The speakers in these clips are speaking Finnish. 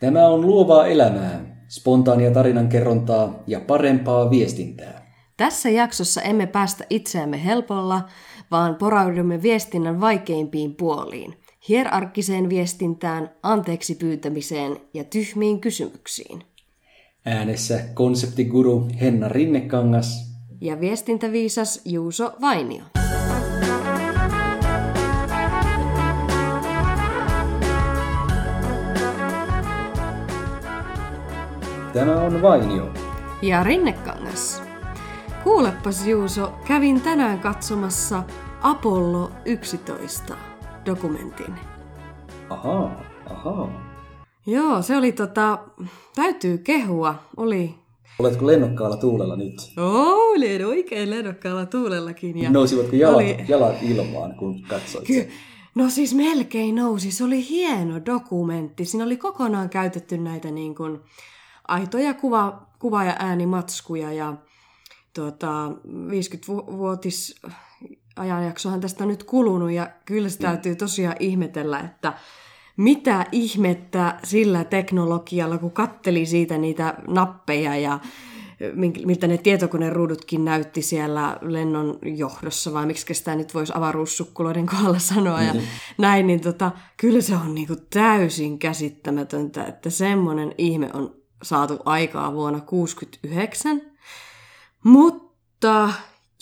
Tämä on luovaa elämää, spontaania tarinankerrontaa ja parempaa viestintää. Tässä jaksossa emme päästä itseämme helpolla, vaan poraudumme viestinnän vaikeimpiin puoliin. Hierarkkiseen viestintään, anteeksi pyytämiseen ja tyhmiin kysymyksiin. Äänessä konseptiguru Henna Rinnekangas Ja viestintäviisas Juuso Vainio. Tämä on Vainio. Ja Rinnekangas. Kuulepas Juuso, kävin tänään katsomassa Apollo 11 dokumentin. Ahaa, ahaa. Joo, se oli tota, täytyy kehua, oli Oletko lennokkaalla tuulella nyt? Olin oikein lennokkaalla tuulellakin. Ja Nousivatko jalat, oli- jalat ilmaan, kun katsoit Ky- no siis melkein nousi. Se oli hieno dokumentti. Siinä oli kokonaan käytetty näitä niin kuin aitoja kuva, kuva- ja äänimatskuja. Ja tuota, 50-vuotis ajanjaksohan tästä on nyt kulunut. Ja kyllä se täytyy tosiaan ihmetellä, että mitä ihmettä sillä teknologialla, kun katteli siitä niitä nappeja ja miltä ne tietokoneruudutkin näytti siellä lennon johdossa, vai miksi sitä nyt voisi avaruussukkuloiden kohdalla sanoa ja näin, niin tota, kyllä se on niinku täysin käsittämätöntä, että semmoinen ihme on saatu aikaa vuonna 69. Mutta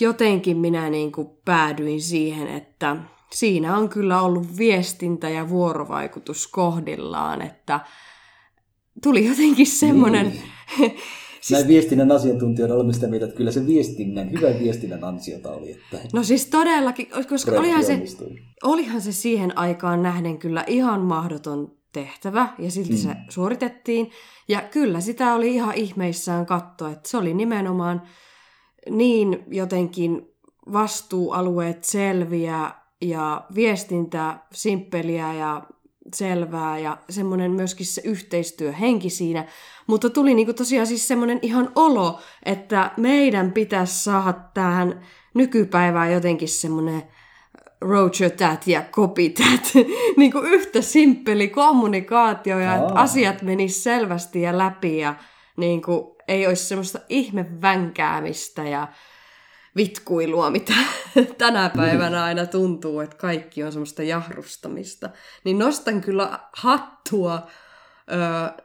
jotenkin minä niin kuin päädyin siihen, että siinä on kyllä ollut viestintä ja vuorovaikutus kohdillaan, että tuli jotenkin semmoinen... Niin. Näin viestinnän asiantuntijoina olemme sitä mieltä, että kyllä se viestinnän, hyvän viestinnän ansiota oli, että No siis todellakin, koska olihan se, olihan se siihen aikaan nähden kyllä ihan mahdoton tehtävä, ja silti mm. se suoritettiin. Ja kyllä sitä oli ihan ihmeissään katsoa, että se oli nimenomaan niin jotenkin vastuualueet selviä ja viestintä simppeliä ja selvää ja semmoinen myöskin se yhteistyöhenki siinä. Mutta tuli niinku tosiaan siis semmoinen ihan olo, että meidän pitäisi saada tähän nykypäivään jotenkin semmoinen That ja copy that, niin kuin yhtä simppeli kommunikaatio ja että Aa. asiat menis selvästi ja läpi ja niin kuin ei olisi semmoista ihmevänkäämistä ja vitkuilua, mitä tänä päivänä aina tuntuu, että kaikki on semmoista jahrustamista. Niin nostan kyllä hattua ö,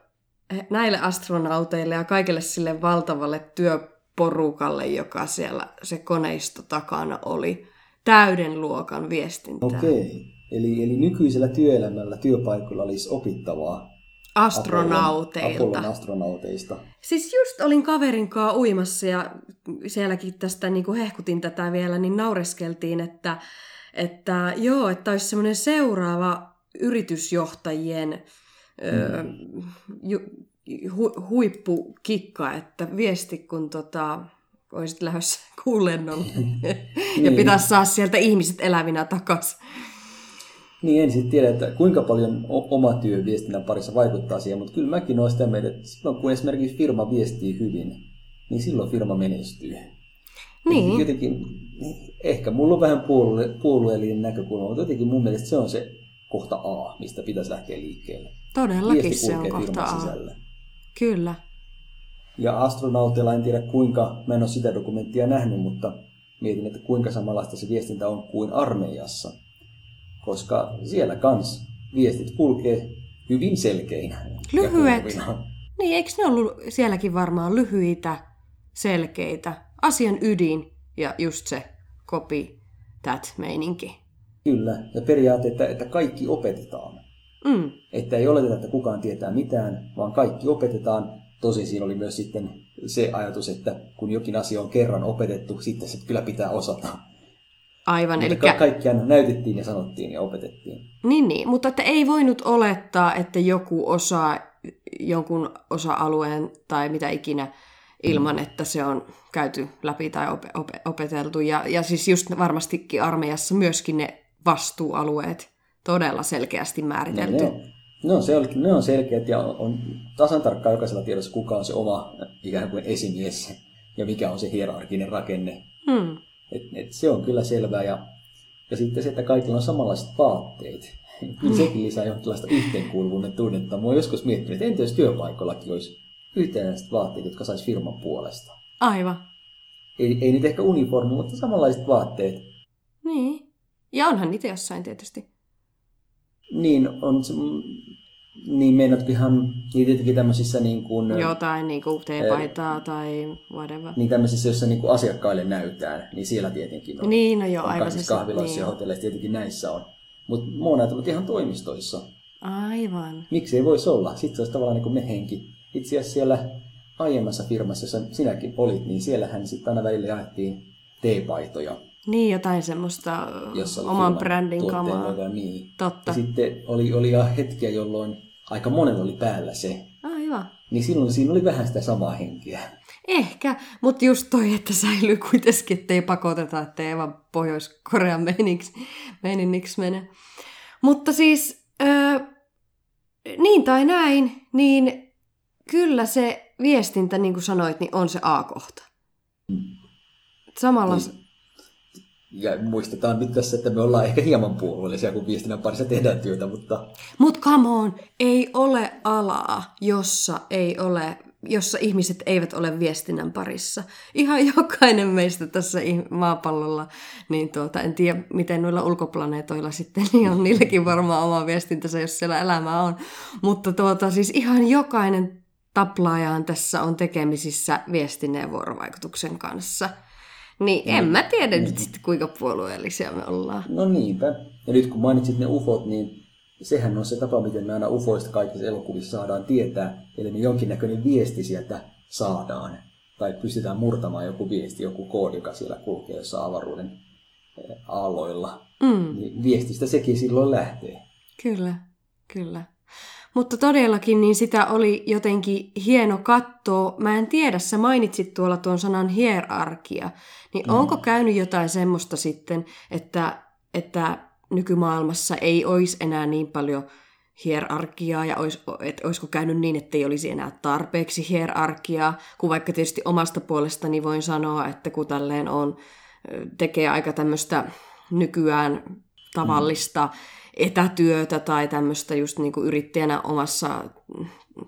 näille astronauteille ja kaikille sille valtavalle työporukalle, joka siellä se koneisto takana oli. Täyden luokan viestintää. Okei. Eli, eli nykyisellä työelämällä, työpaikoilla olisi opittavaa Astronauteilta. Apollon astronauteista. Siis just olin kaverin kanssa uimassa ja sielläkin tästä niin kuin hehkutin tätä vielä, niin naureskeltiin, että, että joo, että olisi semmoinen seuraava yritysjohtajien ö, ju, hu, huippukikka, että viesti kun tota, olisit lähdössä kuulennolle ja Niin. pitäisi saada sieltä ihmiset elävinä takaisin. Niin en sitten tiedä, että kuinka paljon oma työ viestinnän parissa vaikuttaa siihen, mutta kyllä mäkin olen sitä mieltä, että silloin kun esimerkiksi firma viestii hyvin, niin silloin firma menestyy. Niin. Jotenkin, niin ehkä mulla on vähän puolue, puolueellinen näkökulma, mutta jotenkin mun mielestä se on se kohta A, mistä pitäisi lähteä liikkeelle. Todellakin se on kohta A. sisällä. Kyllä. Ja astronauteilla en tiedä kuinka, mä en ole sitä dokumenttia nähnyt, mutta mietin, että kuinka samanlaista se viestintä on kuin armeijassa. Koska siellä kans viestit kulkee hyvin selkeinä. Lyhyet. Niin, eikö ne ollut sielläkin varmaan lyhyitä, selkeitä, asian ydin ja just se copy that meininki. Kyllä, ja periaate, että, että kaikki opetetaan. Mm. Että ei oleteta, että kukaan tietää mitään, vaan kaikki opetetaan. Tosin siinä oli myös sitten se ajatus, että kun jokin asia on kerran opetettu, sitten se kyllä pitää osata. Aivan, eli ka- kaikki aina näytettiin ja sanottiin ja opetettiin. niin, niin, mutta että ei voinut olettaa, että joku osaa jonkun osa-alueen tai mitä ikinä ilman, että se on käyty läpi tai op- op- opeteltu. Ja, ja siis just varmastikin armeijassa myöskin ne vastuualueet todella selkeästi määritelty. ne, on, ne, on sel, ne on selkeät ja on, tasan tarkkaan jokaisella tiedossa, kuka on se oma ikään kuin esimies ja mikä on se hierarkinen rakenne. Hmm. Et, et se on kyllä selvää ja, ja sitten se, että kaikilla on samanlaiset vaatteet. Kyllä sekin lisää jonkinlaista yhteenkuuluvuuden tunnetta. Mä oon joskus miettinyt, että entä jos työpaikallakin olisi yhtenäiset vaatteet, jotka saisi firman puolesta. Aivan. Ei, ei nyt ehkä uniformu, mutta samanlaiset vaatteet. Niin. Ja onhan niitä jossain tietysti. Niin, on se, niin meinaatko ihan, niin tietenkin tämmöisissä niin kuin, Jotain niin kuin teepaitaa tai whatever. niin tämmöisissä, joissa niin kuin asiakkaille näytään, niin siellä tietenkin on. Niin, no joo, on aivan siis- kahviloissa niin ja hotelleissa tietenkin näissä on. Mutta mä oon ajatellut ihan toimistoissa. Aivan. Miksi ei voisi olla? Sitten se olisi tavallaan niin kuin me henki. Itse asiassa siellä aiemmassa firmassa, jossa sinäkin olit, niin siellähän sitten aina välillä jaettiin teepaitoja, Niin, jotain semmoista jossa oli oman brändin kamaa. Niin. Totta. Ja sitten oli, oli hetkiä, jolloin aika monella oli päällä se. Aivan. Niin silloin siinä oli vähän sitä samaa henkeä. Ehkä, mutta just toi, että säilyy kuitenkin, ettei pakoteta, ettei vaan Pohjois-Korean meiniksi, meininniksi mene. Mutta siis, öö, niin tai näin, niin kyllä se viestintä, niin kuin sanoit, niin on se A-kohta. Samalla, Niin. Ja muistetaan nyt tässä, että me ollaan ehkä hieman puolueellisia, kun viestinnän parissa tehdään työtä, mutta Mut come on, ei ole alaa, jossa ei ole jossa ihmiset eivät ole viestinnän parissa. Ihan jokainen meistä tässä maapallolla, niin tuota, en tiedä miten noilla ulkoplaneetoilla sitten, niin on niilläkin varmaan oma viestintänsä, jos siellä elämää on. Mutta tuota, siis ihan jokainen taplaajahan tässä on tekemisissä viestinnän ja vuorovaikutuksen kanssa. Niin en mä tiedä nyt sitten kuinka puolueellisia me ollaan. no niinpä. Ja nyt kun mainitsit ne ufot, niin sehän on se tapa, miten me aina ufoista kaikissa elokuvissa saadaan tietää, eli me jonkinnäköinen viesti sieltä saadaan. Tai pystytään murtamaan joku viesti, joku koodi, joka siellä kulkee jossain avaruuden eh, aalloilla. Mm. Niin viestistä sekin silloin lähtee. Kyllä, kyllä. Mutta todellakin niin sitä oli jotenkin hieno katsoa. Mä en tiedä, sä mainitsit tuolla tuon sanan hierarkia. Niin mm. onko käynyt jotain semmoista sitten, että, että nykymaailmassa ei olisi enää niin paljon hierarkiaa ja olis, et olisiko käynyt niin, että ei olisi enää tarpeeksi hierarkiaa, kun vaikka tietysti omasta puolestani voin sanoa, että kun tälleen on, tekee aika tämmöistä nykyään tavallista mm. Etätyötä tai tämmöistä just niin kuin yrittäjänä omassa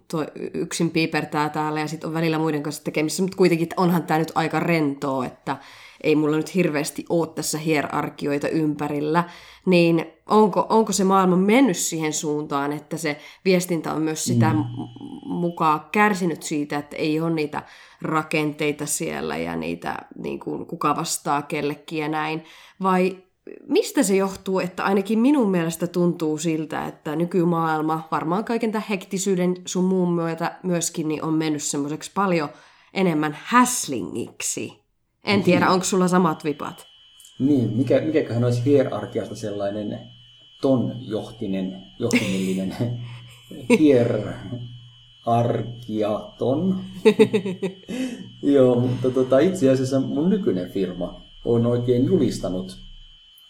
to, yksin piipertää täällä ja sitten on välillä muiden kanssa tekemisissä, mutta kuitenkin onhan tämä nyt aika rentoa, että ei mulla nyt hirveästi ole tässä hierarkioita ympärillä, niin onko, onko se maailma mennyt siihen suuntaan, että se viestintä on myös sitä mm. mukaan kärsinyt siitä, että ei ole niitä rakenteita siellä ja niitä, niin kuin, kuka vastaa kellekin ja näin, vai mistä se johtuu, että ainakin minun mielestä tuntuu siltä, että nykymaailma, varmaan kaiken tämän hektisyyden sun muun myötä myöskin, niin on mennyt semmoiseksi paljon enemmän häslingiksi. En tiedä, onko sulla samat vipat? Niin, mikä, mikäköhän olisi hierarkiasta sellainen ton johtinen, johtimellinen hierarkiaton. Joo, mutta tota, itse asiassa mun nykyinen firma on oikein julistanut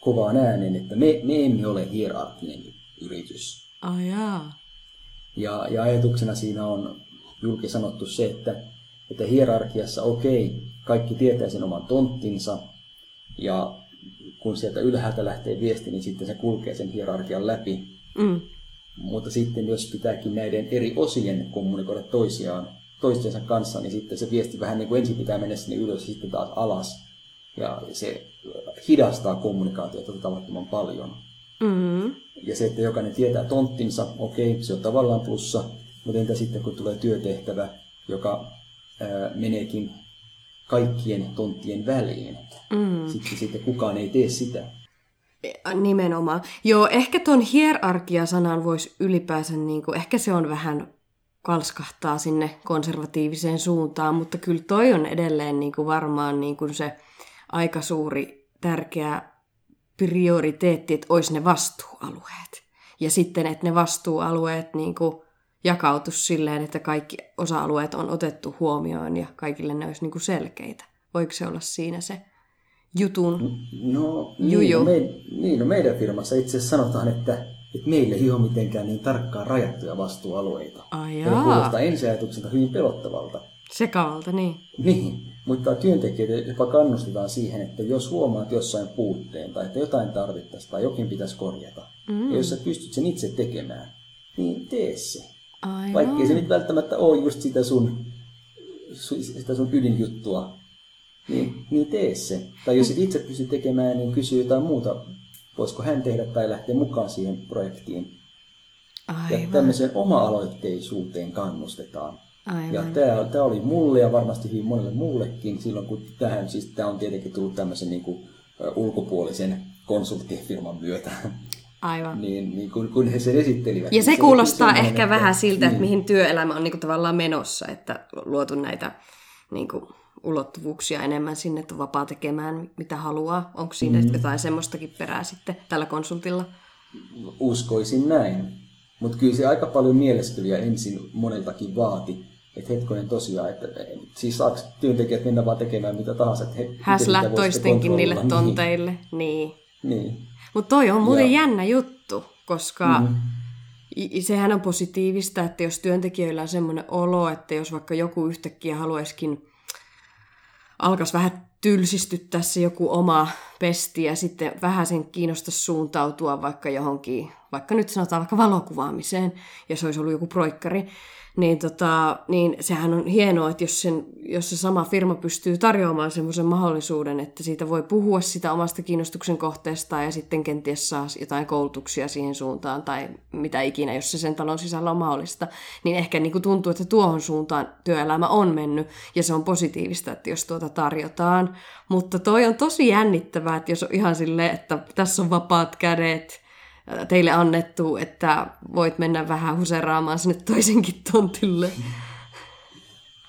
kovaan äänen, että me, me emme ole hierarkinen yritys. Ai jaa. Ja, ja ajatuksena siinä on julki sanottu se, että, että hierarkiassa okei, kaikki tietää sen oman tonttinsa, ja kun sieltä ylhäältä lähtee viesti, niin sitten se kulkee sen hierarkian läpi. Mm. Mutta sitten jos pitääkin näiden eri osien kommunikoida toisiaan, toistensa kanssa, niin sitten se viesti vähän niin kuin ensin pitää mennä sinne ylös ja sitten taas alas. Ja se hidastaa kommunikaatiota tavattoman paljon. Mm. Ja se, että jokainen tietää tonttinsa, okei, se on tavallaan plussa, mutta entä sitten kun tulee työtehtävä, joka ää, meneekin kaikkien tonttien väliin, Mm. sitten, sitten kukaan ei tee sitä. Nimenomaan. Joo, ehkä ton hierarkia-sanan voisi ylipäänsä, niin kuin, ehkä se on vähän kalskahtaa sinne konservatiiviseen suuntaan, mutta kyllä toi on edelleen niin kuin varmaan niin kuin se aika suuri tärkeä prioriteetti, että olisi ne vastuualueet. Ja sitten, että ne vastuualueet niin kuin jakautus silleen, että kaikki osa-alueet on otettu huomioon ja kaikille ne olisi niin kuin selkeitä. Voiko se olla siinä se jutun? No, Juju. niin, me, niin, no meidän firmassa itse asiassa sanotaan, että, että meillä ei ole mitenkään niin tarkkaan rajattuja vastuualueita. Ai Ja jaa. kuulostaa ensiajatukselta hyvin pelottavalta. Sekavalta, niin. Niin, mutta työntekijöitä jopa kannustetaan siihen, että jos huomaat jossain puutteen tai että jotain tarvittaisiin tai jokin pitäisi korjata, Mm. Ja jos sä pystyt sen itse tekemään, niin tee se. Aivan. Vaikkei se nyt välttämättä ole just sitä sun, sitä sun ydinjuttua, niin, niin tee se. Tai jos et itse pysty tekemään, niin kysy jotain muuta. Voisiko hän tehdä tai lähteä mukaan siihen projektiin. Aivan. Ja tämmöiseen oma-aloitteisuuteen kannustetaan. Aivan. Ja tämä, tämä oli mulle ja varmasti hyvin monelle muullekin silloin, kun tähän, siis tämä on tietenkin tullut tämmöisen niin kuin, ulkopuolisen konsulttifirman myötä. Aivan. niin, niin kun, kun he sen esittelivät. Ja niin se kuulostaa ehkä vähän siltä, että niin. mihin työelämä on niin kuin tavallaan menossa, että luotu näitä niin kuin, ulottuvuuksia enemmän sinne, että on vapaa tekemään mitä haluaa. Onko siinä mm. jotain semmoistakin perää sitten tällä konsultilla? Uskoisin näin. Mutta kyllä se aika paljon mieleskelyjä ensin moneltakin vaati. Että hetkonen tosiaan, että siis saako työntekijät mennä vaan tekemään mitä tahansa. Että he, Häslää toistenkin niille kontrolloida. tonteille. Niin. Niin. niin. Mutta toi on muuten Ja- jännä juttu, koska i- sehän on positiivista, että jos työntekijöillä on semmoinen olo, että jos vaikka joku yhtäkkiä haluaisikin alkaisi vähän tylsistyttää se joku oma pesti ja sitten vähän sen kiinnostaisi suuntautua vaikka johonkin, vaikka nyt sanotaan vaikka valokuvaamiseen, ja se olisi ollut joku proikkari, niin, tota, niin sehän on hienoa, että jos, sen, jos se sama firma pystyy tarjoamaan semmoisen mahdollisuuden, että siitä voi puhua sitä omasta kiinnostuksen kohteesta ja sitten kenties saa jotain koulutuksia siihen suuntaan tai mitä ikinä, jos se sen talon sisällä on mahdollista, niin ehkä niin kuin tuntuu, että tuohon suuntaan työelämä on mennyt ja se on positiivista, että jos tuota tarjotaan. Mutta toi on tosi jännittävää, että jos on ihan silleen, että tässä on vapaat kädet, teille annettu, että voit mennä vähän huseraamaan sinne toisenkin tontille.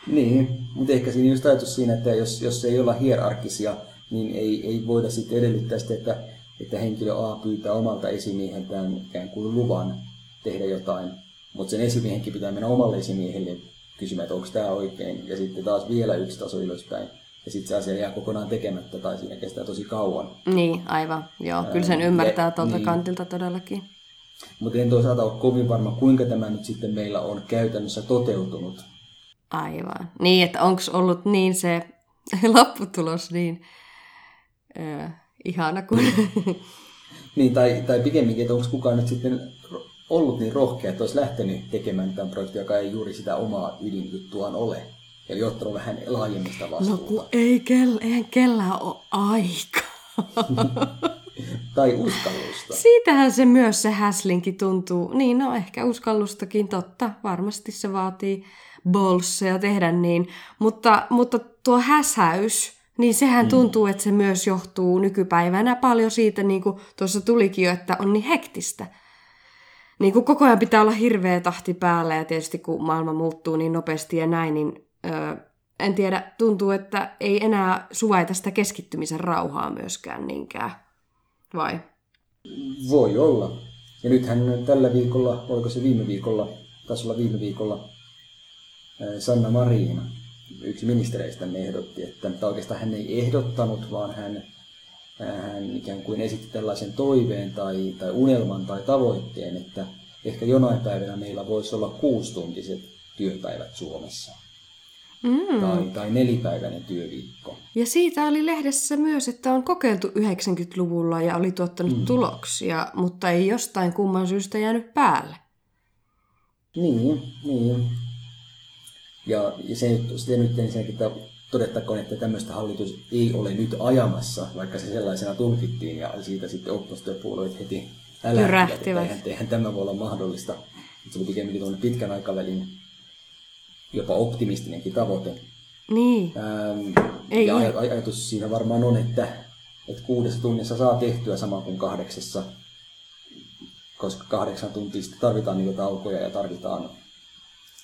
Niin, mutta ehkä siinä just ajatus siinä, että jos, jos ei olla hierarkkisia, niin ei, ei voida sitten edellyttää sitä, että, että henkilö A pyytää omalta esimieheltään ikään kuin luvan tehdä jotain, mutta sen esimiehenkin pitää mennä omalle esimiehelle kysymään, että onko tämä oikein, ja sitten taas vielä yksi taso ylöspäin, ja sitten se asia jää kokonaan tekemättä tai siinä kestää tosi kauan. Niin, aivan. Joo, kyllä sen Ää, ymmärtää tuolta niin. kantilta todellakin. Mutta en toisaalta ole kovin varma, kuinka tämä nyt sitten meillä on käytännössä toteutunut. Aivan. Niin, että onko ollut niin se lopputulos niin äh, ihana kuin... Niin, tai, tai pikemminkin, että onko kukaan nyt sitten ollut niin rohkea, että olisi lähtenyt tekemään tämän projektin, joka ei juuri sitä omaa ydinjuttuaan ole. Eli ottanut vähän laajemmista No vastuuta. kun ei kell, eihän kellään ole aikaa. Tai uskallusta. Siitähän se myös se häslinki tuntuu. Niin, no ehkä uskallustakin totta. Varmasti se vaatii bolseja tehdä niin. Mutta, mutta tuo häsäys, niin sehän tuntuu, että se myös johtuu nykypäivänä paljon siitä, niin kuin tuossa tulikin jo, että on niin hektistä. Niin kuin koko ajan pitää olla hirveä tahti päällä ja tietysti kun maailma muuttuu niin nopeasti ja näin, niin ö, en tiedä, tuntuu, että ei enää suvaita sitä keskittymisen rauhaa myöskään niinkään. Vai? Voi olla. Ja nythän tällä viikolla, oliko se viime viikolla, taisi olla viime viikolla, Sanna Marin, yksi ministereistä, ehdotti, että, tai oikeastaan hän ei ehdottanut, vaan hän, hän ikään kuin esitti tällaisen toiveen tai, tai unelman tai tavoitteen, että ehkä jonain päivänä meillä voisi olla kuustuntiset työpäivät Suomessa. Mm. Tai, tai nelipäiväinen työviikko. Ja siitä oli lehdessä myös, että on kokeiltu 90-luvulla ja oli tuottanut mm. tuloksia, mutta ei jostain kumman syystä jäänyt päälle. Niin, niin. Ja, ja se, nyt- se nyt ensinnäkin todettakoon, että tämmöistä hallitus ei ole nyt ajamassa, vaikka se sellaisena tulkittiin ja siitä sitten oppositiopuolueet heti älähtivät, että eihän, eihän tämä voi olla mahdollista. Se oli pikemminkin pitkän aikavälin jopa optimistinenkin tavoite. Niin, Ähm, Ei ja aj- ajatus siinä varmaan on, että, että kuudessa tunnissa saa tehtyä sama kuin kahdeksassa, koska kahdeksan tuntia tarvitaan niitä taukoja ja tarvitaan,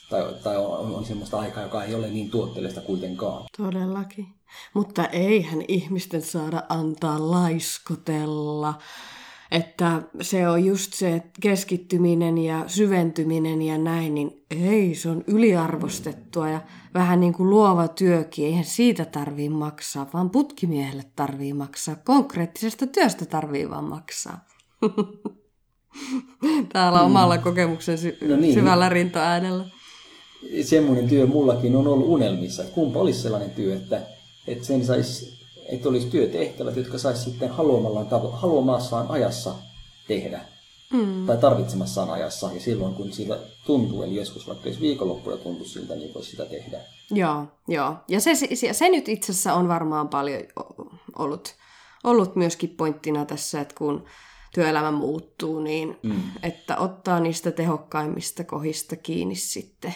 tai, tai on, on semmoista aikaa, joka ei ole niin tuotteellista kuitenkaan. todellakin. Mutta eihän ihmisten saada antaa laiskotella. Että se on just se keskittyminen ja syventyminen ja näin, niin ei, se on yliarvostettua ja vähän niin kuin luova työkin. Eihän siitä tarvii maksaa, vaan putkimiehelle tarvii maksaa. Konkreettisesta työstä tarvii vaan maksaa. Täällä omalla kokemuksen sy- No niin. syvällä rintoäänellä. Semmoinen työ mullakin on ollut unelmissa, kumpa olisi sellainen työ, että, että sen sais, että olisi työtehtävät, jotka saisi sitten haluamallaan tavo- haluamassaan ajassa tehdä. mm. tai tarvitsemassaan ajassa ja silloin kun siitä tuntuu, eli joskus vaikka jos viikonloppuja tuntuu siltä, niin voisi sitä tehdä. Joo, joo. Ja se, se, se nyt itse asiassa on varmaan paljon ollut, ollut myöskin pointtina tässä, että kun työelämä muuttuu, niin mm. että ottaa niistä tehokkaimmista kohdista kiinni sitten.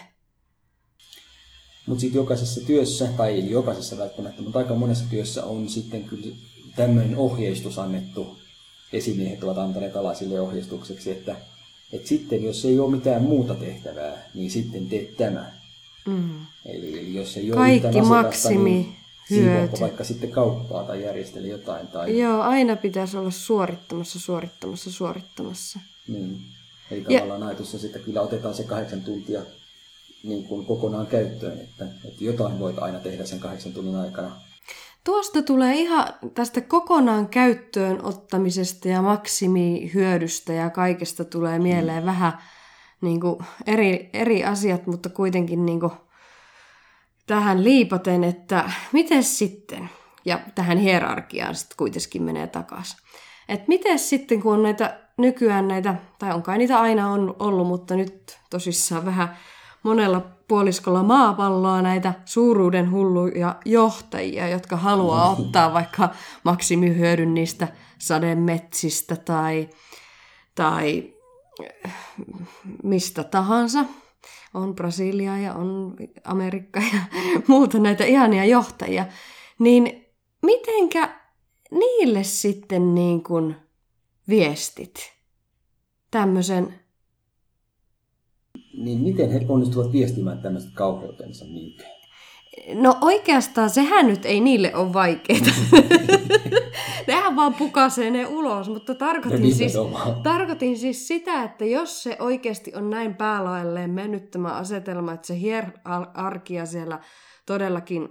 Mutta sitten jokaisessa työssä, tai ei jokaisessa välttämättä, mutta aika monessa työssä on sitten kyllä tämmöinen ohjeistus annettu. Esimiehet ovat antaneet alaisille ohjeistukseksi, että, että sitten jos ei ole mitään muuta tehtävää, niin sitten teet tämä. Mm. Eli, eli jos ei ole Kaikki maksimi. Niin hyöty. vaikka sitten kauppaa tai järjesteli jotain. Tai... Joo, aina pitäisi olla suorittamassa, suorittamassa, suorittamassa. Niin. Eli tavallaan ja... ajatus että kyllä otetaan se kahdeksan tuntia niin kuin kokonaan käyttöön, että, että jotain voit aina tehdä sen kahdeksan tunnin aikana. Tuosta tulee ihan tästä kokonaan käyttöön ottamisesta ja maksimihyödystä ja kaikesta tulee mieleen mm. vähän niin kuin eri, eri asiat, mutta kuitenkin niin kuin tähän liipaten, että miten sitten, ja tähän hierarkiaan sitten kuitenkin menee takaisin. Että miten sitten, kun on näitä nykyään näitä, tai on kai niitä aina on ollut, mutta nyt tosissaan vähän monella puoliskolla maapalloa näitä suuruuden hulluja johtajia, jotka haluaa ottaa vaikka maksimihyödyn niistä sademetsistä tai, tai mistä tahansa, on Brasilia ja on Amerikka ja muuta näitä ihania johtajia, niin mitenkä niille sitten niin kuin viestit tämmöisen... Niin miten he onnistuvat viestimään tämmöistä kaupeutensa niinkään? No oikeastaan sehän nyt ei niille ole vaikeaa. Nehän vaan pukasee ne ulos, mutta tarkoitin siis, tarkoitin siis sitä, että jos se oikeasti on näin päälailleen mennyt tämä asetelma, että se hierarkia siellä todellakin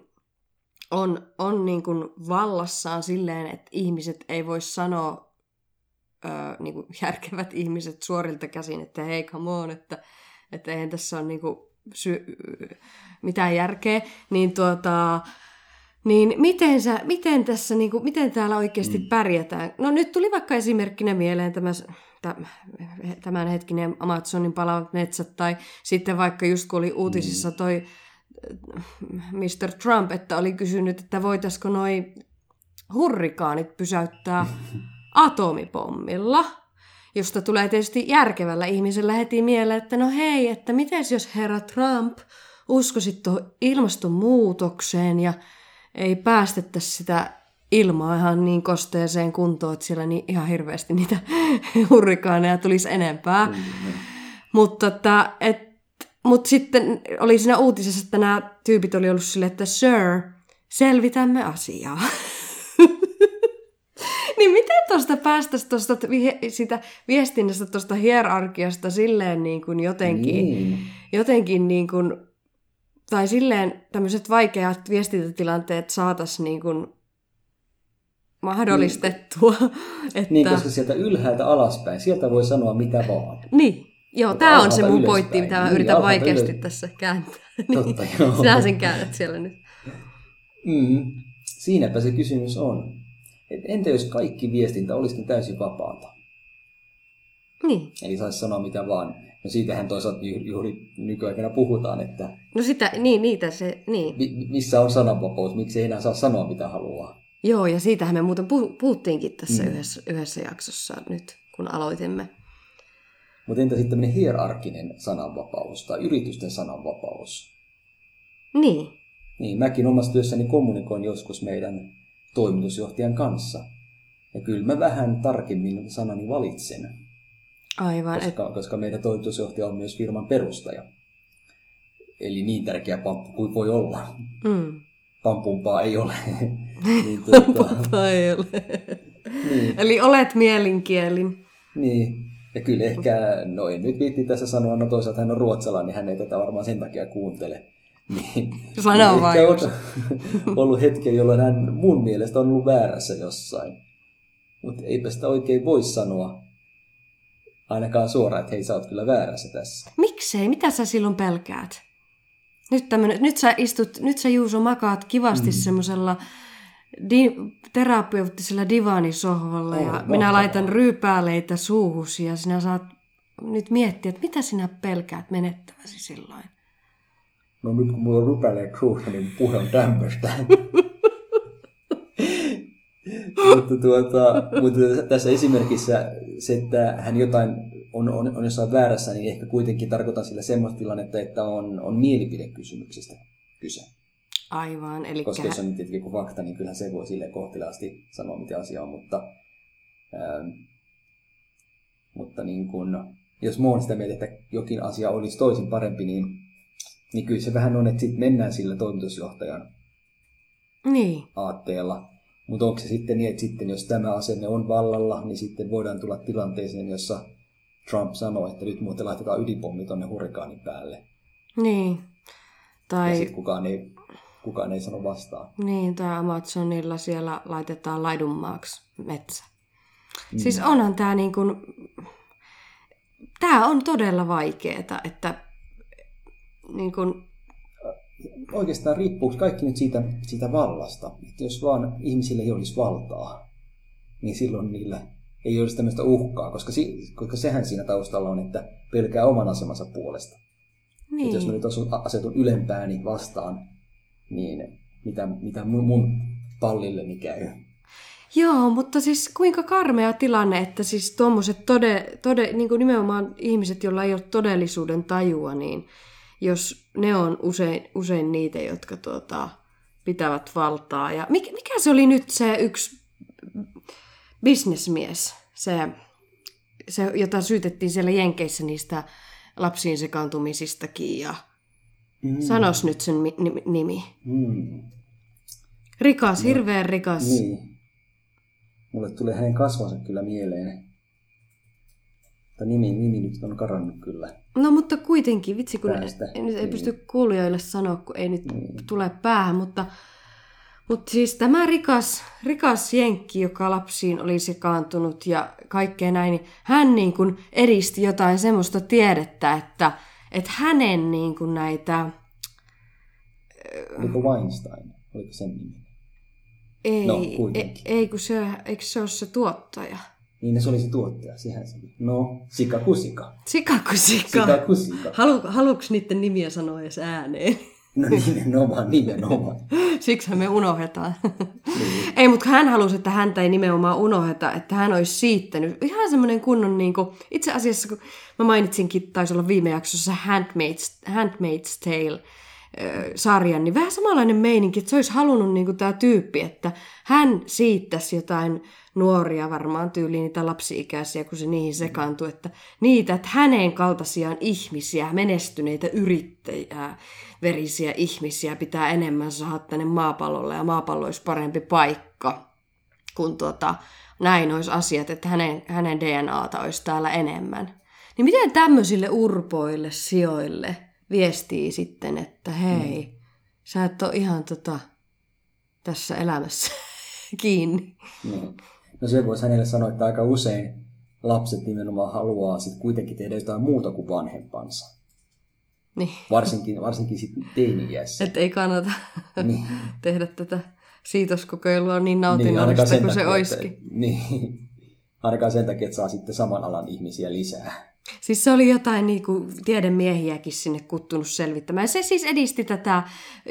on, on niin kuin vallassaan silleen, että ihmiset ei voi sanoa, ö, niin kuin järkevät ihmiset suorilta käsin, että hei, come on, että, että eihän tässä ole niin kuin sy- mitään järkeä, niin tuota, niin miten, sä, miten tässä, niin kuin, miten täällä oikeasti mm. pärjätään? No nyt tuli vaikka esimerkkinä mieleen tämä, tämänhetkinen Amazonin palavat metsät, tai sitten vaikka just kun oli uutisissa mm. toi äh, Mr. Trump, että oli kysynyt, että voitaisiko noi hurrikaanit pysäyttää atomipommilla, josta tulee tietysti järkevällä ihmisellä heti mieleen, että no hei, että miten jos herra Trump uskoisit tuohon ilmastonmuutokseen ja ei päästettäisi sitä ilmaa ihan niin kosteeseen kuntoon, että siellä niin ihan hirveästi niitä hurrikaaneja tulisi enempää. Mm-hmm. Mutta että, et, mut sitten oli siinä uutisessa, että nämä tyypit oli ollut sille, että sir, selvitämme asiaa. tuosta päästäisiin tuosta sitä viestinnästä, tuosta hierarkiasta silleen niin kuin jotenkin, niin. jotenkin niin kuin tai silleen tämmöiset vaikeat viestintätilanteet saataisiin niin kuin mahdollistettua. Niin. Että... Niin, koska sieltä ylhäältä alaspäin, sieltä voi sanoa mitä vaan. Niin, joo, tämä on se mun ylöspäin. pointti, mitä mä niin, yritän vaikeasti ylös. tässä kääntää. Totta, niin. joo. Sinä sen käännät siellä nyt. Mm, siinäpä se kysymys on. Entä jos kaikki viestintä olisikin täysin vapaata? Niin. Eli saisi sanoa mitä vaan. No siitähän toisaalta juuri nykyaikana puhutaan, että... No sitä, niin, niitä se, niin. Mi- missä on sananvapaus, miksi ei enää saa sanoa mitä haluaa. Joo, ja siitähän me muuten puhuttiinkin tässä mm. yhdessä, yhdessä jaksossa nyt, kun aloitimme. Mutta entä sitten tämmöinen hierarkinen sananvapaus tai yritysten sananvapaus? Niin. Niin, mäkin omassa työssäni kommunikoin joskus meidän toimitusjohtajan kanssa. Ja kyllä mä vähän tarkemmin sanani valitsen. Aivan. Koska, et... koska meidän toimitusjohtaja on myös firman perustaja. Eli niin tärkeä pamppu kuin voi olla. Mm. Pampumpaa ei ole. niin, tuota... Pampumpaa ei ole. niin. Eli olet mielinkielin. Niin. Ja kyllä ehkä, no en nyt viitti tässä sanoa, no toisaalta hän on ruotsalainen, niin hän ei tätä varmaan sen takia kuuntele. Niin, Sano niin vain. on ollut hetki, jolloin hän mun mielestä on ollut väärässä jossain. Mutta eipä sitä oikein voi sanoa ainakaan suoraan, että hei sä oot kyllä väärässä tässä. Miksei? Mitä sä silloin pelkäät? Nyt, tämmönen, nyt sä istut, nyt sä Juuso makaat kivasti mm. semmoisella di- terapeuttisella divanisohvalla ja Oh, minä mahtavaa. laitan ryypääleitä suuhusi ja sinä saat nyt miettiä, että mitä sinä pelkäät menettäväsi silloin. No nyt kun mulla on rupeleet suussa, niin puhe on tämmöistä. mutta, tuota, mutta tässä esimerkissä se, että hän jotain on, on, on jossain väärässä, niin ehkä kuitenkin tarkoitan sillä semmoista tilannetta, että on, on mielipidekysymyksestä kyse. Aivan, eli Koska jos on nyt tietenkin joku fakta, niin kyllähän se voi sille kohteliaasti sanoa, mitä asia on, mutta, ähm, mutta niin kun, jos mä oon sitä mieltä, että jokin asia olisi toisin parempi, niin, niin kyllä se vähän on, että sitten mennään sillä toimitusjohtajan Niin, aatteella. Mutta onko se sitten niin, että sitten jos tämä asenne on vallalla, niin sitten voidaan tulla tilanteeseen, jossa Trump sanoo, että nyt muuten laitetaan ydinpommi tuonne hurrikaanin päälle. niin. Ja Tai, sitten kukaan ei, kukaan ei sano vastaan. niin, tai Amazonilla siellä laitetaan laidunmaaksi metsä. Mm. Siis onhan tämä niin kuin, tämä on todella vaikeeta, että niin kuin, Oikeastaan riippuu kaikki nyt siitä, siitä vallasta. Että jos vaan ihmisillä ei olisi valtaa, niin silloin niillä ei olisi tämmöistä uhkaa, koska, si, koska sehän siinä taustalla on, että pelkää oman asemansa puolesta. niin. Että jos mä nyt asun- asetun ylempääni vastaan, niin mitä, mitä mun, mun pallilleni käy. Joo, mutta siis kuinka karmea tilanne, että siis tuommoiset tode, tode, niin kuin nimenomaan ihmiset, joilla ei ole todellisuuden tajua, niin jos ne on usein, usein niitä, jotka tuota, pitävät valtaa. Ja mikä, mikä se oli nyt se yksi bisnesmies, se, se, jota syytettiin siellä Jenkeissä niistä lapsiin sekaantumisistakin ja Mm. sanos nyt sen mi- nimi-. Mm. Rikas, hirveän rikas. Niin. Mulle tulee hänen kasvonsa kyllä mieleen. Mutta nimi, nimi nyt on karannut kyllä. No mutta kuitenkin, vitsi kun Päästä. ei, nyt ei Niin. pysty kuulijoille sanoa, kun ei nyt Niin. tule päähän, mutta, mutta siis tämä rikas, rikas jenkki, joka lapsiin oli sekaantunut ja kaikkea näin, niin hän niin kuin edisti jotain semmoista tiedettä, että, että hänen niin kuin näitä, Oliko Weinstein? Oliko sen nimi? ei, No, ei, ei kun se, eikö se ole se tuottaja? Niin se oli se tuottaja, sehän se oli. No, sika kusika. Sika kuin sika. Sika kusika. Halu, haluuks niiden nimiä sanoa edes ääneen? No nimenomaan, nimenomaan. Siksi me unohdetaan. ei, mutta hän halusi, että häntä ei nimenomaan unohdeta, että hän olisi siittänyt. Ihan semmoinen kunnon, niin kuin, itse asiassa kun mä mainitsinkin, taisi olla viime jaksossa Handmaid's, Handmaid's Tale, sarjan, niin vähän samanlainen meininki, että se olisi halunnut niin tämä tyyppi, että hän siittäisi jotain nuoria, varmaan tyyliin niitä lapsi-ikäisiä, kun se niihin sekaantui, että niitä, että hänen kaltaisiaan ihmisiä, menestyneitä yrittäjiä, verisiä ihmisiä pitää enemmän saada tänne maapallolle ja maapallo olisi parempi paikka, kun tuota, näin olisi asiat, että hänen, hänen DNAta olisi täällä enemmän. Niin miten tämmöisille urpoille, sijoille viestii sitten, että hei, mm. sä et ole ihan tota, tässä elämässä kiinni. Niin. No se voisi hänelle sanoa, että aika usein lapset nimenomaan haluaa sit kuitenkin tehdä jotain muuta kuin vanhempansa. Niin. Varsinkin, varsinkin sitten teini-iässä. Että ei kannata Niin. tehdä tätä siitoskokeilua niin Niin, nautinnollista sen kuin se takia, olisikin. Että, niin, ainakaan sen takia, että saa sitten saman alan ihmisiä lisää. Siis se oli jotain niin kuin tiedemiehiäkin sinne kuttunut selvittämään. Se siis edisti tätä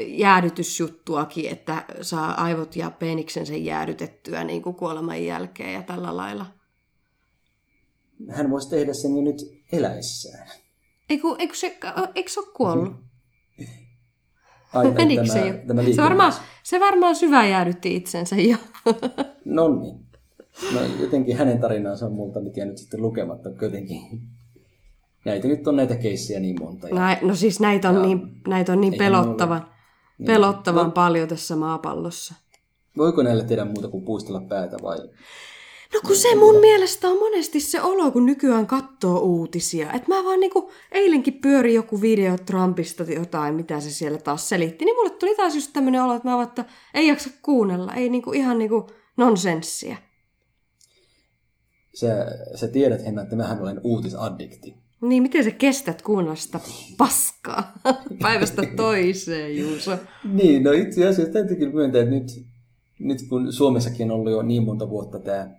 jäädytysjuttuakin, että saa aivot ja peniksen sen jäädytettyä niin kuin kuoleman jälkeen ja tällä lailla. Hän voisi tehdä sen jo nyt eläessään. Eiku, eiku se, eikö se ole kuollut? Ai, tai Menikö se jo? tämä Se varmaan, se varmaan syvä jäädytti itsensä jo. No niin. No jotenkin hänen tarinansa on multa nyt jäänyt sitten lukematta jotenkin. Näitä nyt on näitä keissejä niin monta. Ja... No siis näitä on Ja- niin, näitä on niin pelottavan, Niin. pelottavan No, paljon tässä maapallossa. voiko näille tehdä muuta kuin puistella päätä vai? No kun se mun mielestä on monesti se olo, kun nykyään katsoo uutisia. Että mä vaan niinku, eilenkin pyöri joku video Trumpista jotain, mitä se siellä taas selitti. Niin mulle tuli taas just tämmönen olo, että mä vaan, että ei jaksa kuunnella. Ei niinku ihan niinku nonsenssia. Sä, sä tiedät, Henna, että mähän olen uutisaddikti. Niin, miten sä kestät kuunnella sitä paskaa päivästä toiseen, Juuso? Niin, no itse asiassa täytyy kyllä myöntää, että nyt, nyt kun Suomessakin on ollut jo niin monta vuotta tämä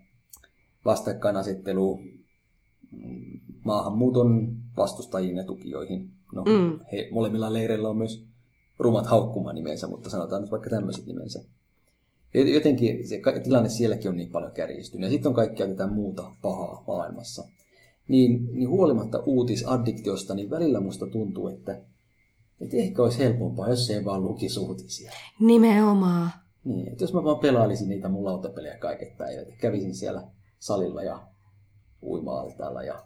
vastakkainasettelu mm, maahanmuuton vastustajiin ja tukijoihin. No, mm. he, molemmilla leireillä on myös rumat haukkuma nimensä, mutta sanotaan nyt vaikka tämmöiset nimensä. Jotenkin se tilanne sielläkin on niin paljon kärjistynyt. Ja sitten on kaikkea tätä muuta pahaa maailmassa. Niin, niin huolimatta uutisaddiktiosta, niin välillä musta tuntuu, että, että ehkä olisi helpompaa, jos ei vaan lukisi uutisia. Nimenomaan. Niin, että jos mä vaan pelailisin niitä mun lautapelejä kaiket päivät, kävisin siellä salilla ja uima ja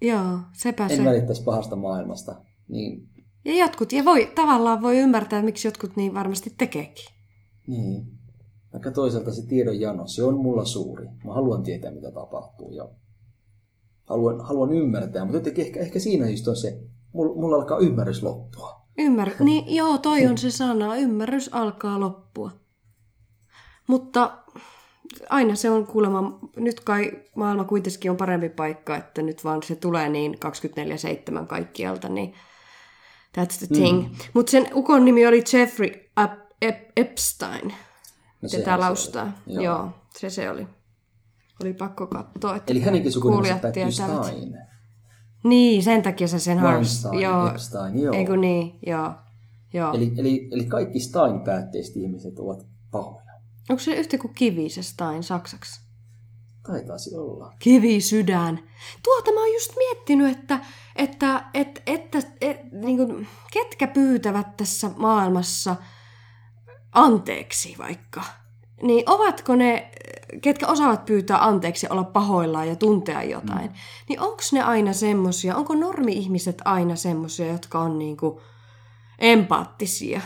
Joo, sepä en se. välittäisi pahasta maailmasta, niin... Ja jotkut, ja voi, tavallaan voi ymmärtää, miksi jotkut niin varmasti tekeekin. Niin. Vaikka toisaalta se tiedon jano, se on mulla suuri. Mä haluan tietää, mitä tapahtuu ja haluan, haluan ymmärtää, mutta jotenkin ehkä, ehkä siinä just on se, mulla, mulla alkaa ymmärrys loppua. Ymmär... Niin, joo, toi on se sana. Ymmärrys alkaa loppua. Mutta aina se on kuulemma, nyt kai maailma kuitenkin on parempi paikka, että nyt vaan se tulee niin 24-7 kaikkialta, niin that's the thing. Mm. Mutta sen ukon nimi oli Jeffrey Epstein. No Tätä laustaa. Joo. Joo, se se oli. Oli pakko katsoa. Että Eli hänenkin sukunimensä päättyy Stein. Niin, sen takia se sen harrasti. Joo. Epstein, joo. Eikö niin, joo. joo. Eli, eli, eli kaikki Stein-päätteiset ihmiset ovat pahoja. Onko se yhtä kuin kivi se Stein saksaksi? Taitaisi olla. Kivi sydän. Tuota mä oon just miettinyt, että, että, että, että, että, että niin kuin, ketkä pyytävät tässä maailmassa anteeksi vaikka. Niin ovatko ne, ketkä osaavat pyytää anteeksi olla pahoillaan ja tuntea jotain, mm. niin onko ne aina semmosia, onko normi-ihmiset aina semmosia, jotka on niinku empaattisia?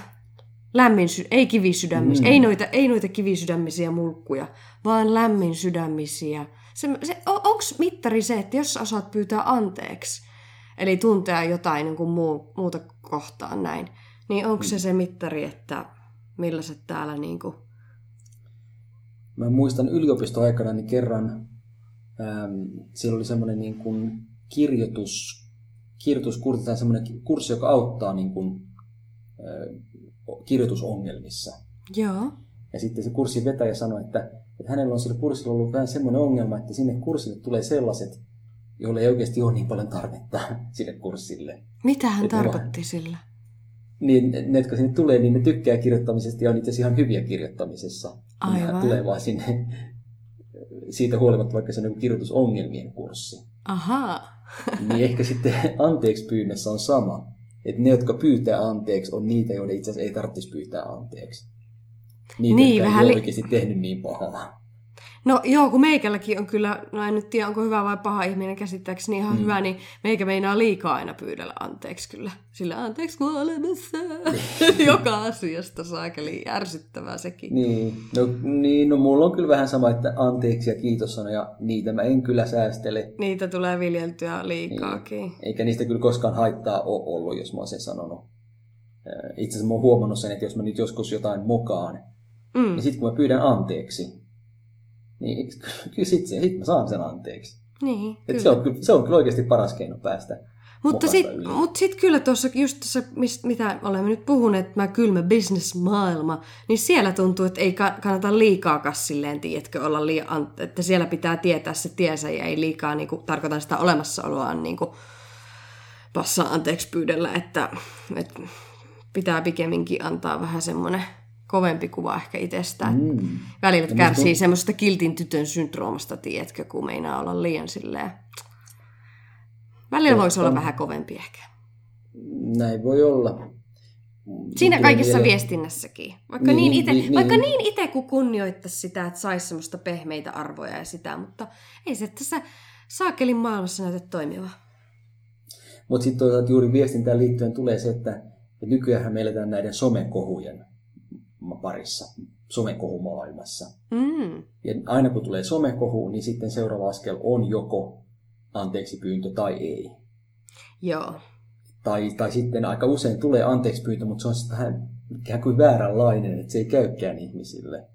lämmin, ei kivisydämisiä, mm. ei, noita, ei noita kivisydämisiä mulkkuja, vaan lämmin sydämisiä. Se, se, Onko mittari se, että jos osaat pyytää anteeksi, eli tuntea jotain niin kuin muu, muuta kohtaan näin, niin onko mm. se se mittari, että millaiset täällä niin kuin... Mä muistan yliopistoaikana niin kerran, ähm, siellä oli semmoinen niin kuin kirjoitus, kirjoituskurssi tai semmoinen kurssi, joka auttaa niin kuin, äh, kirjoitusongelmissa. Joo. Ja sitten se kurssin vetäjä sanoi, että, että hänellä on sillä kurssilla ollut vähän semmoinen ongelma, että sinne kurssille tulee sellaiset, joille ei oikeasti ole niin paljon tarvetta sille kurssille. Mitä hän että tarkoitti sillä? Niin ne, jotka sinne tulee, niin ne tykkää kirjoittamisesta ja on itse ihan hyviä kirjoittamisessa. Aivan. Hän tulee vaan sinne siitä huolimatta vaikka se on kirjoitusongelmien kurssi. Ahaa. niin ehkä sitten anteeksi pyynnössä on sama että ne, jotka pyytää anteeksi, on niitä, joiden itse asiassa ei tarvitsisi pyytää anteeksi. Niitä, niin, jotka vähän ei li- oikeasti tehnyt niin pahaa. No joo, kun meikälläkin on kyllä, no en nyt tiedä onko hyvä vai paha ihminen käsittääkseni ihan mm. hyvä, niin meikä meinaa liikaa aina pyydellä anteeksi kyllä. Sillä anteeksi kun olemassa. Joka asiasta saakeli ärsyttävää sekin. Niin no, niin, no mulla on kyllä vähän sama, että anteeksi ja kiitos ja niitä mä en kyllä säästele. Niitä tulee viljeltyä liikaakin. Niin. Eikä niistä kyllä koskaan haittaa ole ollut, jos mä oon sen sanonut. Itse asiassa mä oon huomannut sen, että jos mä nyt joskus jotain mokaan, mm. niin sitten kun mä pyydän anteeksi, niin kyllä sitten sit mä saan sen anteeksi. Niin, Et se, on, se on kyllä oikeasti paras keino päästä mutta sitten mut sit kyllä tuossa, just tuossa, mitä olemme nyt puhuneet, tämä kylmä business-maailma, niin siellä tuntuu, että ei kannata liikaa kassilleen, tiedätkö, olla liian, että siellä pitää tietää se tiesä ja ei liikaa, niin kuin, tarkoitan sitä olemassaoloaan, niin kuin, passaa anteeksi pyydellä, että, että pitää pikemminkin antaa vähän semmoinen kovempi kuva ehkä itsestään. Mm. Välillä kärsii musta... semmoista kiltin tytön syndroomasta, tiedätkö, kun meinaa olla liian silleen... Välillä Totta. voisi olla vähän kovempi ehkä. Näin voi olla. Siinä kaikessa vielä... viestinnässäkin. Vaikka niin, niin, ite, niin, vaikka niin, niin itse kun kunnioittaisi sitä, että saisi semmoista pehmeitä arvoja ja sitä, mutta ei se tässä saakelin maailmassa näytä toimiva. Mutta sitten toisaalta juuri viestintään liittyen tulee se, että nykyään me eletään näiden somekohujen parissa somekohumaailmassa. Mm. Ja aina kun tulee somekohu, niin sitten seuraava askel on joko anteeksi pyyntö tai ei. Joo. Tai, tai sitten aika usein tulee anteeksi pyyntö, mutta se on sitten vähän ikään kuin vääränlainen, että se ei käykään ihmisille.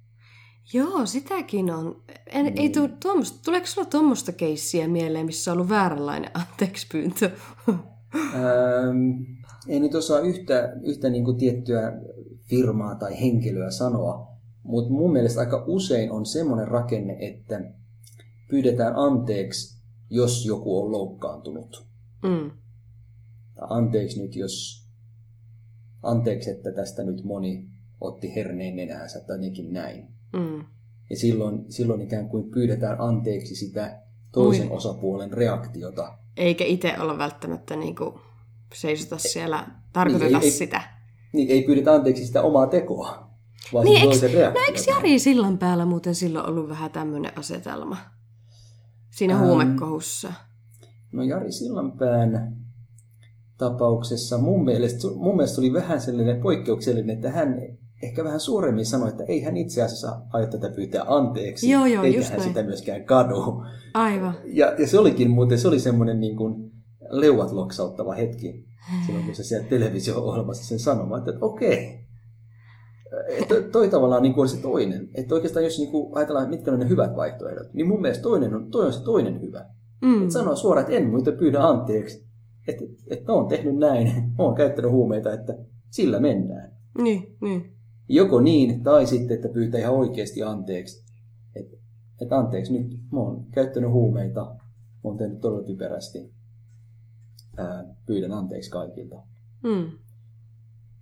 Joo, sitäkin on. En, niin. ei tuu, tuommoista, tuleeko sinulla tuommoista keissiä mieleen, missä on ollut vääränlainen anteeksi pyyntö? ähm, ei nyt osaa yhtä, yhtä niin kuin tiettyä firmaa tai henkilöä sanoa, Mutta mun mielestä aika usein on semmoinen rakenne, että pyydetään anteeksi, jos joku on loukkaantunut. Mm. Tai anteeksi nyt, jos... Anteeksi, että tästä nyt moni otti herneen nenäänsä tai jotenkin näin. Mm. Ja silloin, silloin ikään kuin pyydetään anteeksi sitä toisen Muin. osapuolen reaktiota. Eikä itse olla välttämättä niinku seisota siellä, tarkoiteta ei- ei- sitä. Niin ei pyydetä anteeksi sitä omaa tekoa, vaan Niin, toisen no eikö Jari sillan päällä muuten silloin ollut vähän tämmöinen asetelma? Siinä Ähm, huumekohussa. No Jari Sillanpään tapauksessa mun mielestä, mun mielestä oli vähän sellainen poikkeuksellinen, että hän ehkä vähän suoremmin sanoi, että ei hän itse asiassa aio tätä pyytää anteeksi, Joo, joo, eikä hän näin. sitä myöskään kadu. Aivan. Ja, ja se olikin muuten, se oli semmoinen niin kuin leuat loksauttava hetki, silloin kun se siellä televisio-ohjelmassa sen sanomaan, että okei. Että toi tavallaan niin kuin on se toinen. Että oikeastaan jos niin kuin ajatellaan, mitkä on ne hyvät vaihtoehdot, niin mun mielestä toinen on, toi on se toinen hyvä. Mm. Et sanoa suoraan, että en muuten pyydä anteeksi. Että et oon tehnyt näin, oon käyttänyt huumeita, että sillä mennään. Niin, niin. Joko niin, tai sitten, että pyytää ihan oikeasti anteeksi. Että et anteeksi, nyt mä oon käyttänyt huumeita, mä oon tehnyt todella typerästi. Ää, pyydän anteeksi kaikilta. Mm.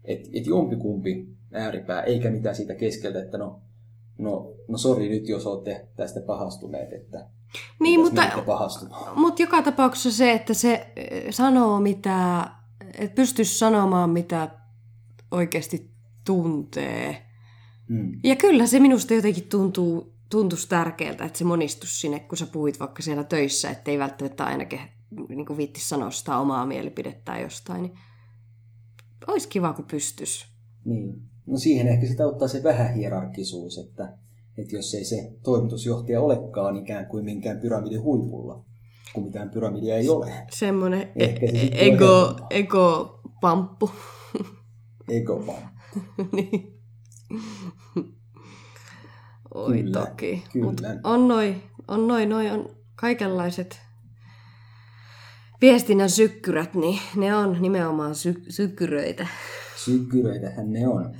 Että et jompikumpi ääripää, eikä mitään siitä keskeltä, että no, no, no sori nyt, jos olette tästä pahastuneet, että Niin, mutta, mutta joka tapauksessa se, että se eh, sanoo mitä, että pystyisi sanomaan mitä oikeasti tuntee. Mm. Ja kyllä se minusta jotenkin tuntuu, tuntuisi tärkeältä, että se monistus sinne, kun sä puhuit vaikka siellä töissä, ettei välttämättä aina niin kuin viitti sanoa sitä omaa mielipidettään jostain, niin olisi kiva, kun pystyisi. Niin. No siihen ehkä sitä ottaa se vähän hierarkisuus, että, että jos ei se toimitusjohtaja olekaan ikään kuin minkään pyramidin huipulla, kun mitään pyramidia ei ole, Semmoinen Ehkä se e- ego, ego-pamppu. vaan? niin. Oi Kyllä, toki. kyllä. Mut on noin, on noin, noin on kaikenlaiset viestinnän sykkyrät, niin ne on nimenomaan sy- sykkyröitä. Sykkyröitähän ne on.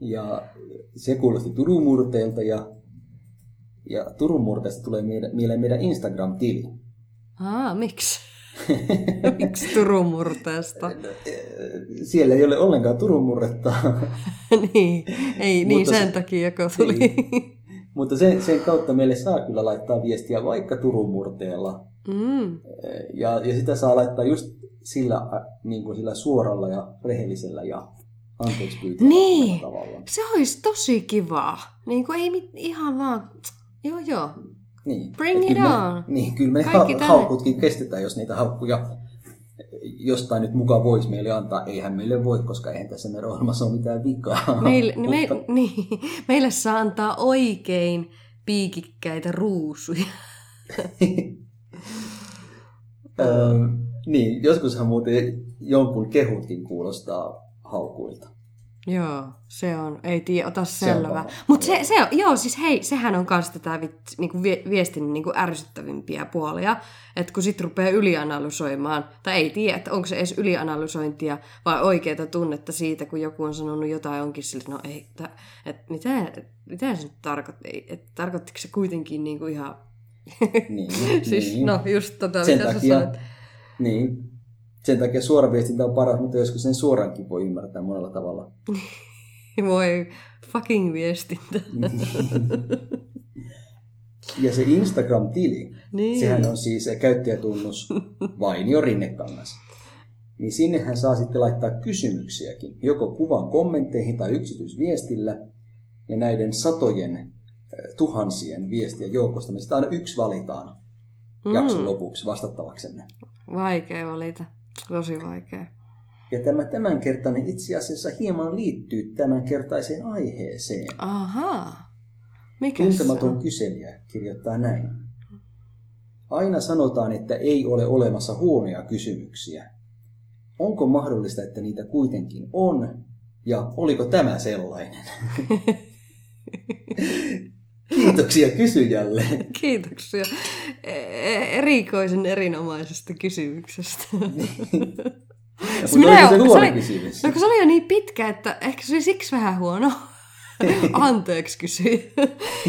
Ja se kuulosti Turun murteelta ja, ja Turun murteesta tulee meidän, mieleen meidän Instagram-tili. Aa, miksi? miksi Turun murteesta? Siellä ei ole ollenkaan Turun murretta, niin, ei, niin Mutta sen se- takia, kun tuli. mutta sen, sen kautta meille saa kyllä laittaa viestiä vaikka Turun murteella. Mm. Ja, ja sitä saa laittaa just sillä, niin kuin sillä suoralla ja rehellisellä ja anteeksi pyytävällä Niin. tavalla. Se olisi tosi kivaa. Niin kuin ei mit, ihan vaan, joo joo. Niin. Bring Et it kyllä on. Me, niin, kyllä me Kaikki ha- haukutkin kestetään, jos niitä haukkuja jostain nyt mukaan voisi meille antaa. Eihän meille voi, koska eihän tässä meidän ohjelmassa ole mitään vikaa. Meille, niin me, Mutta- niin, meille saa antaa oikein piikikkäitä ruusuja. Öö, niin, joskushan muuten jonkun kehutkin kuulostaa haukuilta. Joo, se on. Ei tiedä, ota paha. Mutta se, se on, joo, siis hei, sehän on kans tätä vit, niinku vie, viestin niinku ärsyttävimpiä puolia. Että kun sit rupeaa ylianalysoimaan, tai ei tiedä, että onko se edes ylianalysointia vai oikeaa tunnetta siitä, kun joku on sanonut jotain onkin sille, no ei, että mitä, mitä se nyt tarkoitti, että tarkoittiko se kuitenkin niinku ihan, Niin, siis niin. no just tota, sen mitä sä takia, sanoit. niin, sen takia suora viestintä on paras, mutta joskus sen suorankin voi ymmärtää monella tavalla. Voi fucking viestintä. Ja se Instagram-tili, Niin. sehän on siis se käyttäjätunnus Vainio Rinnekangas. Niin sinnehän saa sitten laittaa kysymyksiäkin, joko kuvan kommentteihin tai yksityisviestillä. Ja näiden satojen, tuhansien viestien joukosta sitten aina yksi valitaan jakson lopuksi vastattavaksemme. Vaikea valita. Tosi vaikea. Ja tämä tämänkertainen itse asiassa hieman liittyy tämänkertaiseen aiheeseen. Ahaa. Mikä Tuntematon on? kyselijä kirjoittaa näin. Aina sanotaan, että ei ole olemassa huonoja kysymyksiä. Onko mahdollista, että niitä kuitenkin on? Ja oliko tämä sellainen? Kiitoksia kysyjälle. Kiitoksia e- erikoisen erinomaisesta kysymyksestä. Mutta minä- oliko se huono oli- kysymys? No kun se oli jo niin pitkä, että ehkä se oli siksi vähän huono. Anteeksi kysyi.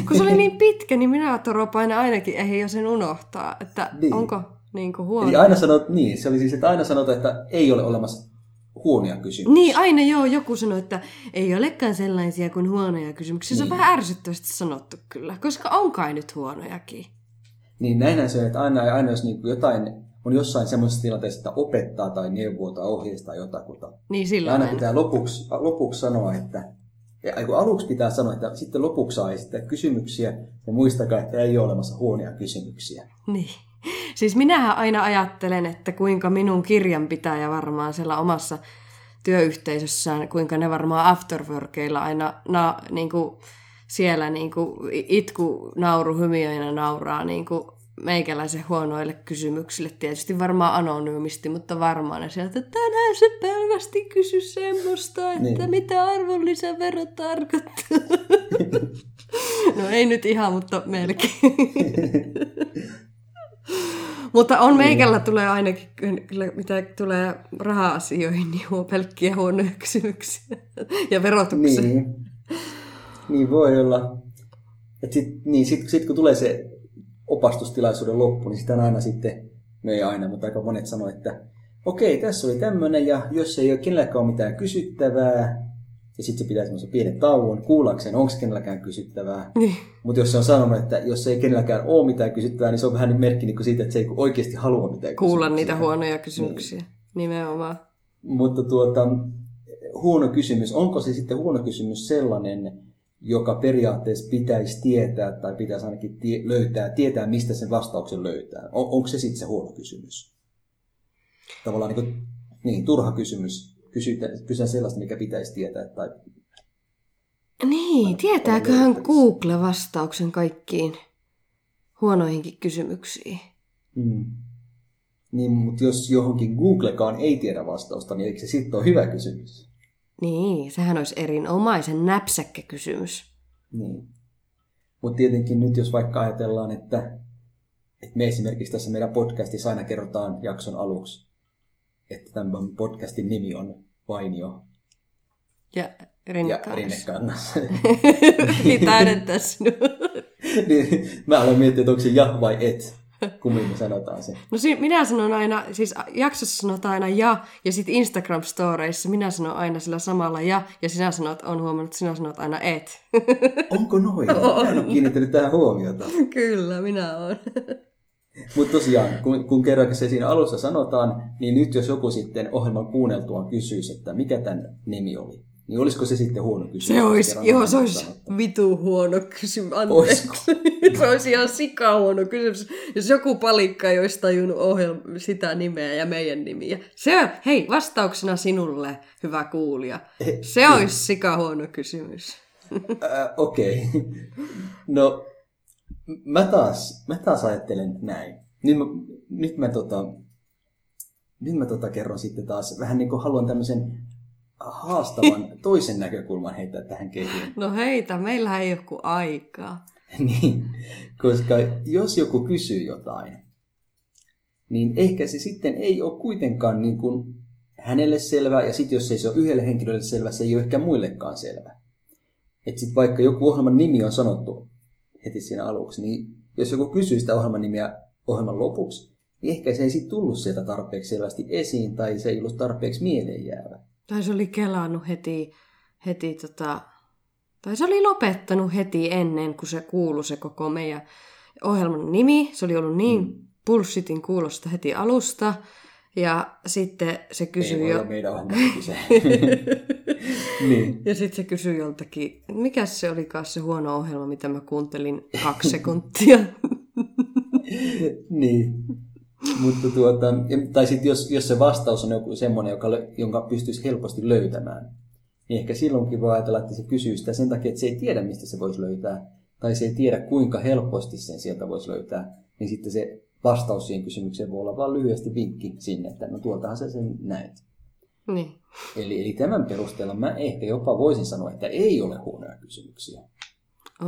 Kun se oli niin pitkä, niin minä toropainen ainakin ei jo sen unohtaa, että Niin. onko niin kuin huono. Eli aina sanot, niin, se oli siis, että aina sanot, että ei ole olemassa huonoja kysymyksiä. Niin, aina joo, joku sanoi, että ei olekaan sellaisia kuin huonoja kysymyksiä. Se on Niin. vähän ärsyttävästi sanottu kyllä, koska on kai nyt huonojakin. Niin näinhän se että aina, aina jos niin jotain on jossain semmoisessa tilanteessa, että opettaa tai neuvoo tai ohjeistaa jotakuta, Niin niin silloin aina pitää lopuksi, lopuksi sanoa, että ja aluksi pitää sanoa, että sitten lopuksi saa esittää kysymyksiä ja muistakaa, että ei ole olemassa huonoja kysymyksiä. Niin. Siis minähän aina ajattelen, että kuinka minun kirjanpitäjä varmaan siellä omassa työyhteisössään, kuinka ne varmaan afterworkeilla aina na, niin kuin siellä niin kuin itku, nauru, hymiöinä nauraa niin kuin meikäläisen huonoille kysymyksille. Tietysti varmaan anonyymisti, mutta varmaan ne sieltä, että tänään se pelkästi kysy semmoista, että Niin. mitä arvonlisävero tarkoittaa. no ei nyt ihan, mutta melkein. Mutta on meikällä tulee ainakin, kyllä, mitä tulee raha-asioihin, niin on pelkkiä huonoja kysymyksiä. Ja verotukseen. Niin, niin voi olla. Et sit, niin, sit, sit kun tulee se opastustilaisuuden loppu, niin sitä aina sitten, no ei aina, mutta aika monet sanoo, että okei, tässä oli tämmöinen, ja jos ei ole kenelläkään ole mitään kysyttävää, ja sitten se pitää semmoisen pienen tauon, kuullakseen, onko kenelläkään kysyttävää. Niin. Mutta jos se on sanonut, että jos ei kenelläkään ole mitään kysyttävää, niin se on vähän niin merkki niin siitä, että se ei oikeasti halua mitään Kuulla niitä huonoja kysymyksiä. Nimenomaan. Mutta tuota, huono kysymys, onko se sitten huono kysymys sellainen, joka periaatteessa pitäisi tietää tai pitäisi ainakin tie- löytää, tietää, mistä sen vastauksen löytää? On, onko se sitten se huono kysymys? Tavallaan niin, kuin, niin turha kysymys. Kysytään, kysytään sellaista, mikä pitäisi tietää. Tai, Niin, tietääköhän Google vastauksen kaikkiin huonoihinkin kysymyksiin? mm. Niin, mutta jos johonkin Googlekaan ei tiedä vastausta, niin eikö se sitten ole hyvä kysymys? Niin, sehän olisi erinomaisen näpsäkkä kysymys. Niin. Mutta tietenkin nyt jos vaikka ajatellaan, että, että me esimerkiksi tässä meidän podcastissa aina kerrotaan jakson aluksi, että tämän podcastin nimi on Vainio Ja ja rinnakkain. Rinnekangas. niin täydentää sinua. niin, mä olen miettinyt, että onko se ja vai et, kummin me sanotaan se. No si- minä sanon aina, siis jaksossa sanotaan aina ja, ja sitten Instagram-storeissa minä sanon aina sillä samalla ja, ja sinä sanot, on huomannut, että sinä sanot aina et. Onko noin? Mä en ole kiinnittänyt tähän huomiota. Kyllä, minä olen. Mutta tosiaan, kun, kun kerran se siinä alussa sanotaan, niin nyt jos joku sitten ohjelman kuunneltuaan kysyisi, että mikä tämän nimi oli, niin olisiko se sitten huono kysymys? Se olisi, joo, se olisi sanottu. vitu huono kysymys. Anteeksi. se olisi ihan sika huono kysymys. Jos joku palikka ei olisi tajunnut ohjelma, sitä nimeä ja meidän nimiä. Se hei, vastauksena sinulle, hyvä kuulija. Se olisi sika huono kysymys. Äh, Okei. No, mä taas, mä taas ajattelen näin. Nyt mä, nyt mä, tota, nyt mä tota kerron sitten taas, vähän niin kuin haluan tämmöisen haastavan toisen näkökulman heittää tähän kehiin. No heitä, meillä ei ole kuin aikaa. niin, koska jos joku kysyy jotain, niin ehkä se sitten ei ole kuitenkaan niin kuin hänelle selvä, ja sitten jos ei se ole yhdelle henkilölle selvä, se ei ole ehkä muillekaan selvä. Että sitten vaikka joku ohjelman nimi on sanottu heti siinä aluksi, niin jos joku kysyy sitä ohjelman nimiä ohjelman lopuksi, niin ehkä se ei sitten tullut sieltä tarpeeksi selvästi esiin, tai se ei ollut tarpeeksi mieleen jäävä. Tai se oli kelannut heti, heti tota, tai se oli lopettanut heti ennen kuin se kuului se koko meidän ohjelman nimi. Se oli ollut niin mm. bullshitin kuulosta heti alusta. Ja sitten se Ei kysyi jo... meidän niin. Ja sitten se kysyi joltakin, mikä se olikaan se huono ohjelma, mitä mä kuuntelin kaksi sekuntia. niin. Mutta tuota, tai sitten jos, jos se vastaus on joku semmoinen, joka, jonka pystyisi helposti löytämään, niin ehkä silloinkin voi ajatella, että se kysyy sitä sen takia, että se ei tiedä, mistä se voisi löytää, tai se ei tiedä, kuinka helposti sen sieltä voisi löytää, niin sitten se vastaus siihen kysymykseen voi olla vain lyhyesti vinkki sinne, että no tuoltahan sä sen näet. niin. Eli, eli tämän perusteella mä ehkä jopa voisin sanoa, että ei ole huonoja kysymyksiä.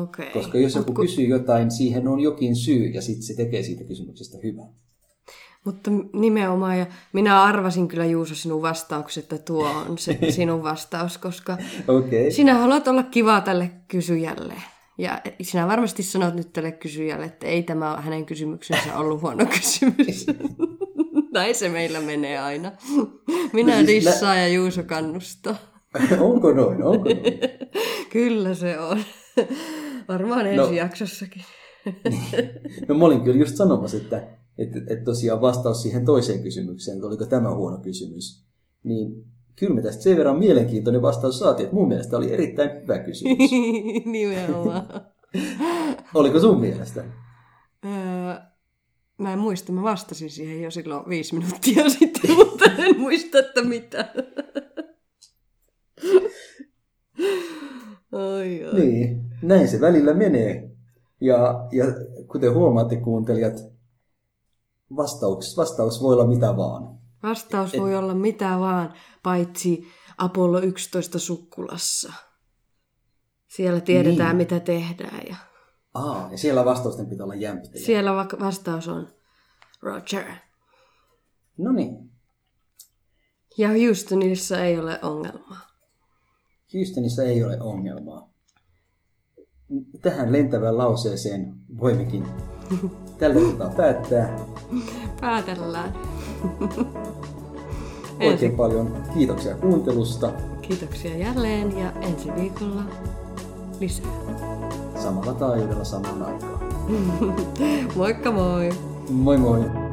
Okei. Koska jos joku Mut kysyy jotain, siihen on jokin syy, ja sitten se tekee siitä kysymyksestä hyvän. Mutta nimenomaan, ja minä arvasin kyllä Juuso sinun vastaukset, että tuo on se sinun vastaus, koska Okei. sinä haluat olla kiva tälle kysyjälle. Ja sinä varmasti sanot nyt tälle kysyjälle, että ei tämä hänen kysymyksensä ollut huono kysymys. Näin se meillä menee aina. Minä No siis dissaan ja Juuso kannustaa. Onko noin? Onko noin? Kyllä se on. Varmaan ensi no. jaksossakin. No mä olin kyllä just sanomassa, että, että, että tosiaan vastaus siihen toiseen kysymykseen, että oliko tämä huono kysymys, niin kyllä me tästä sen verran mielenkiintoinen vastaus saatiin, että mun mielestä oli erittäin hyvä kysymys. Nimenomaan. Oliko sun mielestä? Öö, mä en muista, mä vastasin siihen jo silloin viisi minuuttia sitten, mutta en muista, että mitä. Oi, oi. Niin, näin se välillä menee. Ja, ja kuten huomaatte kuuntelijat, vastaus, vastaus voi olla mitä vaan. Vastaus voi olla mitä vaan, paitsi Apollo 11 sukkulassa. Siellä tiedetään, Niin. mitä tehdään. Ja Aa, ja siellä vastausten pitää olla jämptejä. siellä va- vastaus on Roger. No niin, Ja Houstonissa ei ole ongelmaa. Houstonissa ei ole ongelmaa. Tähän lentävään lauseeseen voimmekin tällä kertaa päättää. Päätellään. Oikein paljon kiitoksia kuuntelusta. Kiitoksia jälleen ja ensi viikolla lisää. Samalla taajuudella samaan aikaan. Moikka moi! Moi moi!